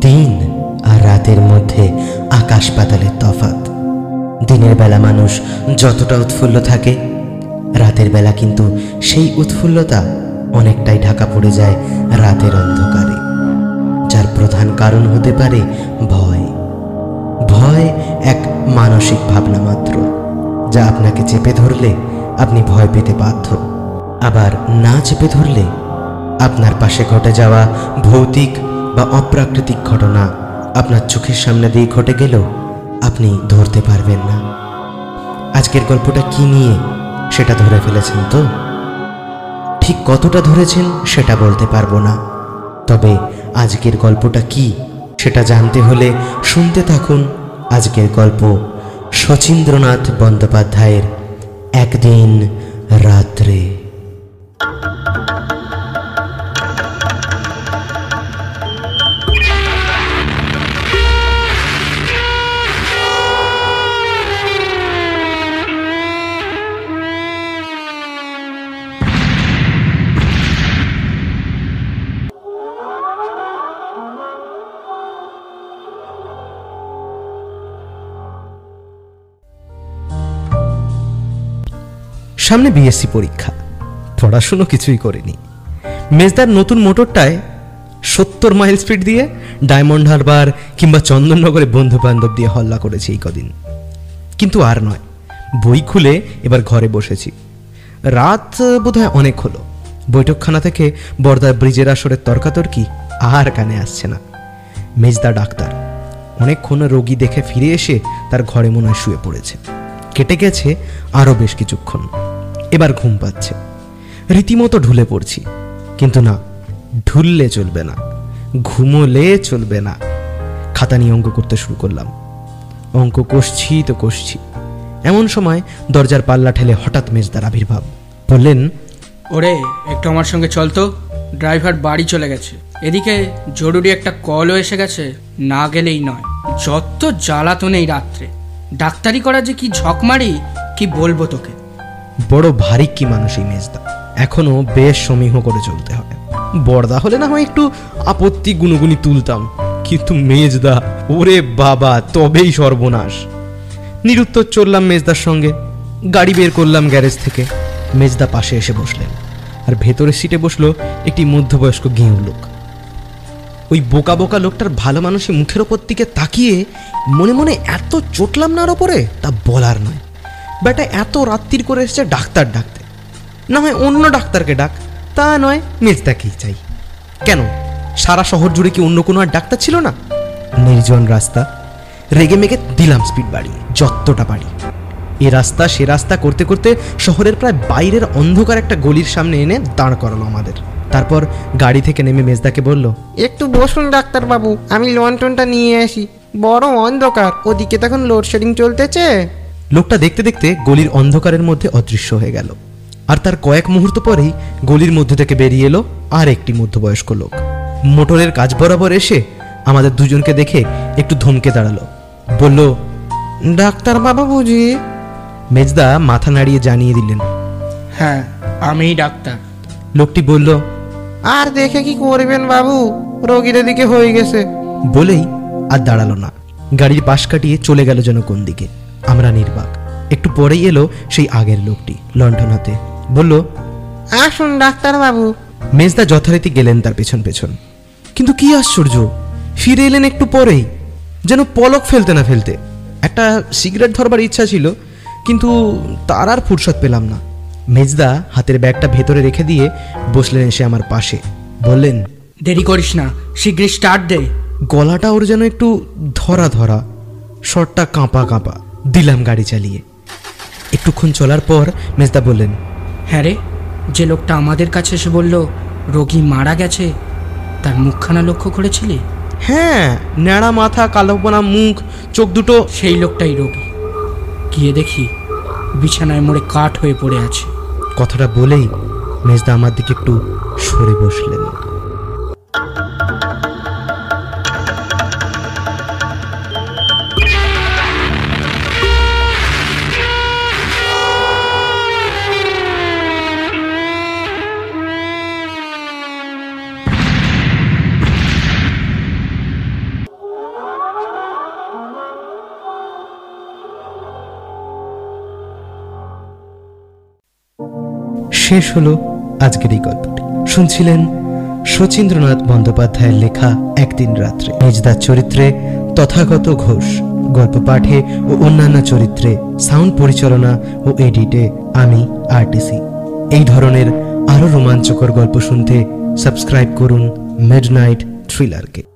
দিন আর রাতের মধ্যে আকাশ পাতালের তফাত দিনের বেলা মানুষ যতটা উৎফুল্ল থাকে, রাতের বেলা কিন্তু সেই উৎফুল্লতা অনেকটাই ঢাকা পড়ে যায় রাতের অন্ধকারে। যার প্রধান কারণ হতে পারে ভয়। ভয় এক মানসিক ভাবনা মাত্র, যা আপনাকে চেপে ধরলে আপনি ভয় পেতে বাধ্য। আবার না চেপে ধরলে আপনার পাশে ঘটে যাওয়া ভৌতিক বা অপ্রাকৃতিক ঘটনা আপনার চোখের সামনে দিয়ে ঘটে গেলেও আপনি ধরতে পারবেন না। আজকের গল্পটা কি নিয়ে সেটা ধরে ফেলেছেন তো? ঠিক কতটা ধরেছেন সেটা বলতে পারব না। তবে আজকের গল্পটা কি সেটা জানতে হলে শুনতে থাকুন আজকের গল্প শচীন্দ্রনাথ বন্দ্যোপাধ্যায়ের একদিন রাত্রে। সামনে বিএসসি পরীক্ষা। পড়াশুনো কিছুই করিনি। মেজদার নতুন মোটরটায় সত্তর মাইল স্পিড দিয়ে ডায়মন্ড হারবার কিংবা চন্দননগরে বন্ধু বান্ধব দিয়ে হল্লা করেছি এই কদিন। কিন্তু আর নয়, বই খুলে এবার ঘরে বসেছি। রাত বোধহয় অনেক হলো। বৈঠকখানা থেকে বর্দার ব্রিজের আসরের তর্কাতর্কি আর কানে আসছে না। মেজদা ডাক্তার, অনেকক্ষণ রোগী দেখে ফিরে এসে তার ঘরে মনে শুয়ে পড়েছে। কেটে গেছে আরও বেশ কিছুক্ষণ। এবার ঘুম পাচ্ছে। রীতিমতো ঢুলে পড়ছি। কিন্তু না, ঢুললে চলবে না, ঘুমোলে চলবে না। খাতা নিয়ে অঙ্ক করতে শুরু করলাম। অঙ্ক কষছি তো কষছি। এমন সময় দরজার পাল্লা ঠেলে হঠাৎ মেজদার আবির্ভাব। বললেন, ওরে, একটু আমার সঙ্গে চল তো। ড্রাইভার বাড়ি চলে গেছে। এদিকে জরুরি একটা কলও এসে গেছে, না গেলেই নয়। যত জ্বালাতন এই রাত্রে। ডাক্তারি করা যে কি ঝকমারি, কি বলব তোকে? বড় ভারী কি মানুষ এই মেজদা? এখনও বেশ সমীহ করে চলতে হয় বড়দা হলে না হয় একটু আপত্তি গুনুগুনি তুলতাম। কিন্তু মেজদা, ওরে বাবা, তবেই সর্বনাশ। নিরুত্তর চললাম মেজদার সঙ্গে। গাড়ি বের করলাম গ্যারেজ থেকে। মেজদা পাশে এসে বসলেন। আর ভেতরের সিটে বসল একটি মধ্যবয়স্ক গেঁয়ু লোক। ওই বোকা বোকা লোকটার ভালো মানুষের মুখের ওপর দিকে তাকিয়ে মনে মনে এত চটলাম না ওর ওপরে, তা বলার নয়। বেটা, এত রাত্রির করে এসেছে ডাক্তার ডাকতে। না হয় অন্য ডাক্তারকে ডাক, তা নয় মেজদাকেই চাই। কেন? সারা শহর জুড়ে কি অন্য কোনো আর ডাক্তার ছিল না? নির্জন রাস্তা, রেগে মেগে দিলাম স্পিড বাড়ি, যতটা পারি। এ রাস্তা, সে রাস্তা করতে করতে শহরের প্রায় বাইরের অন্ধকার একটা গলির সামনে এনে দাঁড় করালো আমাদের। তারপর গাড়ি থেকে নেমে মেজদাকে বলল, একটু বসুন ডাক্তারবাবু, আমি লন্ঠনটা নিয়ে আসি। বড় অন্ধকার, ওদিকে তখন লোডশেডিং চলতেছে। লোকটা দেখতে দেখতে গলির অন্ধকারের মধ্যে অদৃশ্য হয়ে গেল। আর তার কয়েক মুহূর্ত পরেই গলির মধ্যে থেকে বেরিয়ে এলো আর একটি মধ্যবয়স্ক লোক। মোটরের কাজ বরাবর এসে আমাদের দুজনকে দেখে একটু ধমকে দাঁড়াল। বলল ডাক্তারবাবু বুঝি মেজদা মাথা নাড়িয়ে জানিয়ে দিলেন হ্যাঁ আমিই ডাক্তার। লোকটি বলল আর দেখে কি করবেন বাবু? রোগীর দিকে হয়ে গেছে। বলেই আর দাঁড়াল না। গাড়ির পাশ কাটিয়ে চলে গেল যেন কোন দিকে। আমরা নির্বাক। একটু পরেই এলো সেই আগের লোকটি লণ্ঠন হাতে। বলল আসুন ডাক্তারবাবু। মেজদা যথারীতি গেলেন তার পেছন পেছন। কিন্তু কি আশ্চর্য ফিরে এলেন একটু পরেই যেন পলক ফেলতে না ফেলতে। একটা সিগারেট ধরবার ইচ্ছা ছিল কিন্তু তার আর ফুরসত পেলাম না। মেজদা হাতের ব্যাগটা ভেতরে রেখে দিয়ে বসলেন এসে আমার পাশে। বললেন দেরি করিস না শীঘ্রই স্টার্ট দে। গলাটা ওর যেন একটু ধরা ধরা শটটা কাঁপা কাঁপা। দিলাম গাড়ি চালিয়ে। একটুক্ষণ চলার পর মেজদা বললেন হ্যাঁ রে যে লোকটা আমাদের কাছে এসে বলল রোগী মারা গেছে তার মুখখানা লক্ষ্য করেছিলি? হ্যাঁ ন্যাড়া মাথা কালোপনা মুখ চোখ দুটো সেই লোকটাই রোগী। গিয়ে দেখি বিছানায় মোড়ে কাঠ হয়ে পড়ে আছে। কথাটা বলেই মেজদা আমার দিকে একটু সরে বসলেন। শেষ হলো আজকের এই গল্পটি। শুনছিলেন শচীন্দ্রনাথ বন্দ্যোপাধ্যায়ের লেখা একদিন রাত্রে। মেজদার চরিত্রে তথাগত ঘোষ, গল্প পাঠে ও অন্যান্য চরিত্রে সাউন্ড পরিচালনা ও এডিটে আমি, আরটিসি। এই ধরনের আরও রোমাঞ্চকর গল্প শুনতে সাবস্ক্রাইব করুন মিডনাইট থ্রিলারকে